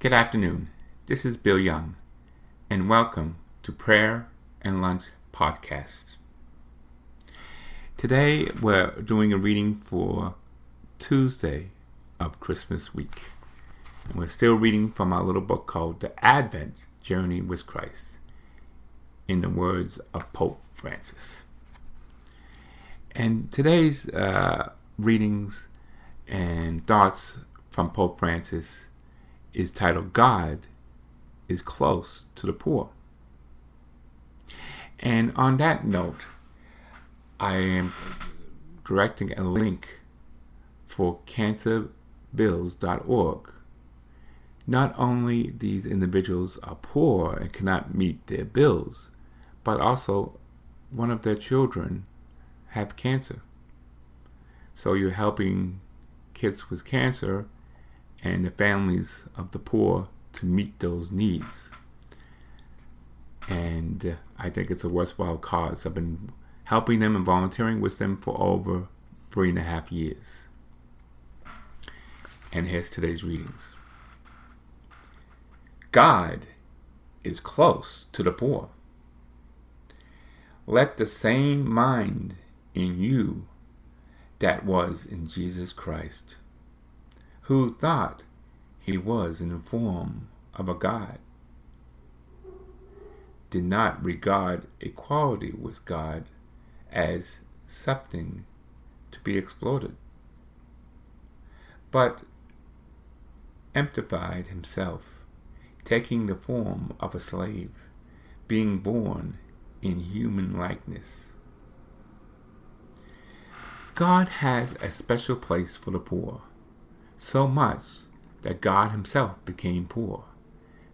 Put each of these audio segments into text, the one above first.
Good afternoon. This is Bill Young, and welcome to Prayer and Lunch Podcast. Today we're doing a reading for Tuesday of Christmas week. And we're still reading from our little book called The Advent Journey with Christ, in the words of Pope Francis. And today's uh, readings and thoughts from Pope Francis is titled God is Close to the Poor. And on that note, I am directing a link for cancerbills.org. Not only these individuals are poor and cannot meet their bills, but also one of their children have cancer. So you're helping kids with cancer and the families of the poor to meet those needs. And uh, I think it's a worthwhile cause. I've been helping them and volunteering with them for over three and a half years. And here's today's readings God is close to the poor. Let the same mind in you that was in Jesus Christ, who thought he was in the form of a God, did not regard equality with God as something to be exploited, but emptified himself, taking the form of a slave, being born in human likeness. God has a special place for the poor, so much that God himself became poor.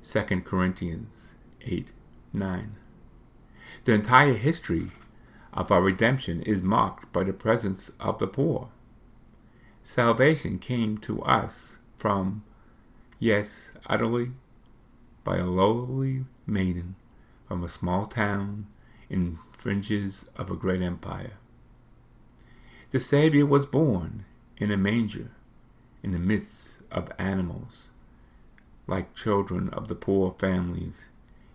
2 Corinthians 8 9. The entire history of our redemption is marked by the presence of the poor. Salvation came to us from, yes, utterly, by a lowly maiden from a small town in fringes of a great empire. The Savior was born in a manger in the midst of animals. Like children of the poor families,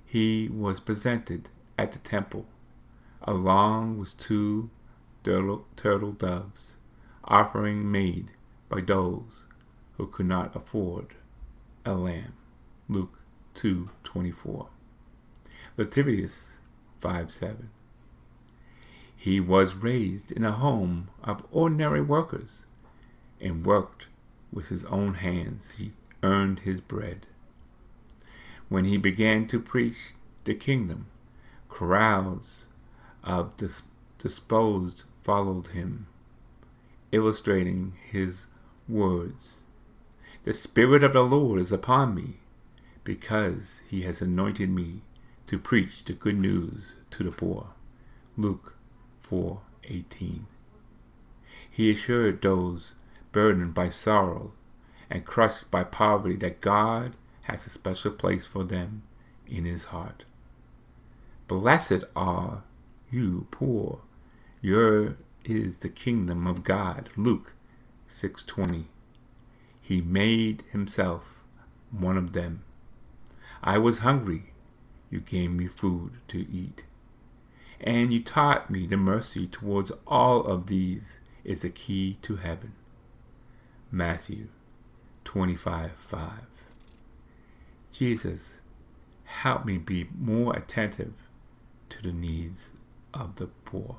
he was presented at the temple along with two turtle, doves, offering made by those who could not afford a lamb. Luke 2:24. Leviticus 5:7. He was raised in a home of ordinary workers and worked with his own hands. He earned his bread. When he began to preach the kingdom, crowds of dis- disposed followed him, illustrating his words. The Spirit of the Lord is upon me, because he has anointed me to preach the good news to the poor. Luke 4:18. He assured those burdened by sorrow and crushed by poverty that God has a special place for them in his heart. Blessed are you poor, your is the kingdom of God. Luke 6:20. He made himself one of them. I was hungry, you gave me food to eat and you taught me the mercy towards all of these is the key to heaven. Matthew 25 5. Jesus, help me be more attentive to the needs of the poor.